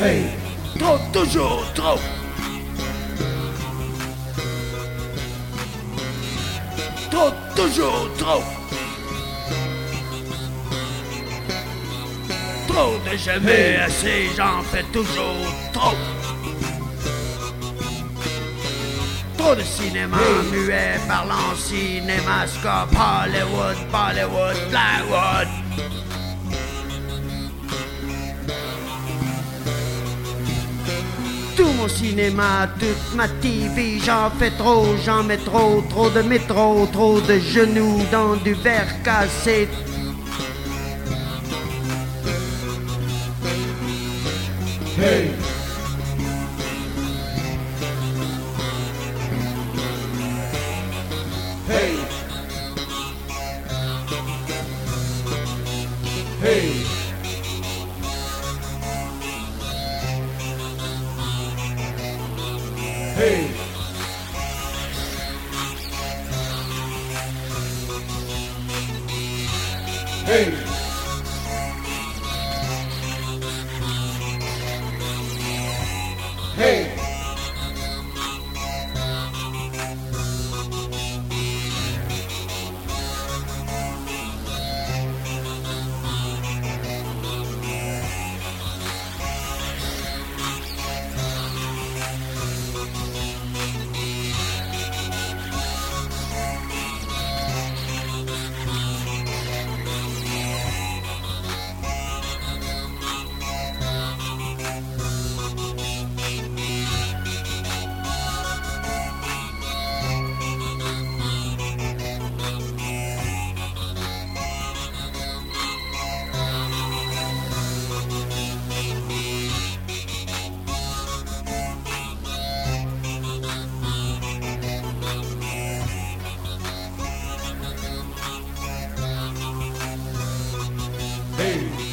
Hey, trop, toujours trop. Trop, toujours trop. Trop de jamais assez, j'en fais toujours trop. Trop de cinéma muet, parlant cinémascope, Hollywood, Bollywood, Blackwood. Mon cinéma, toute ma TV, j'en fais trop, j'en mets trop, trop de métro, trop de genoux dans du verre cassé. Hey, hey. Hey. Hey. Hey.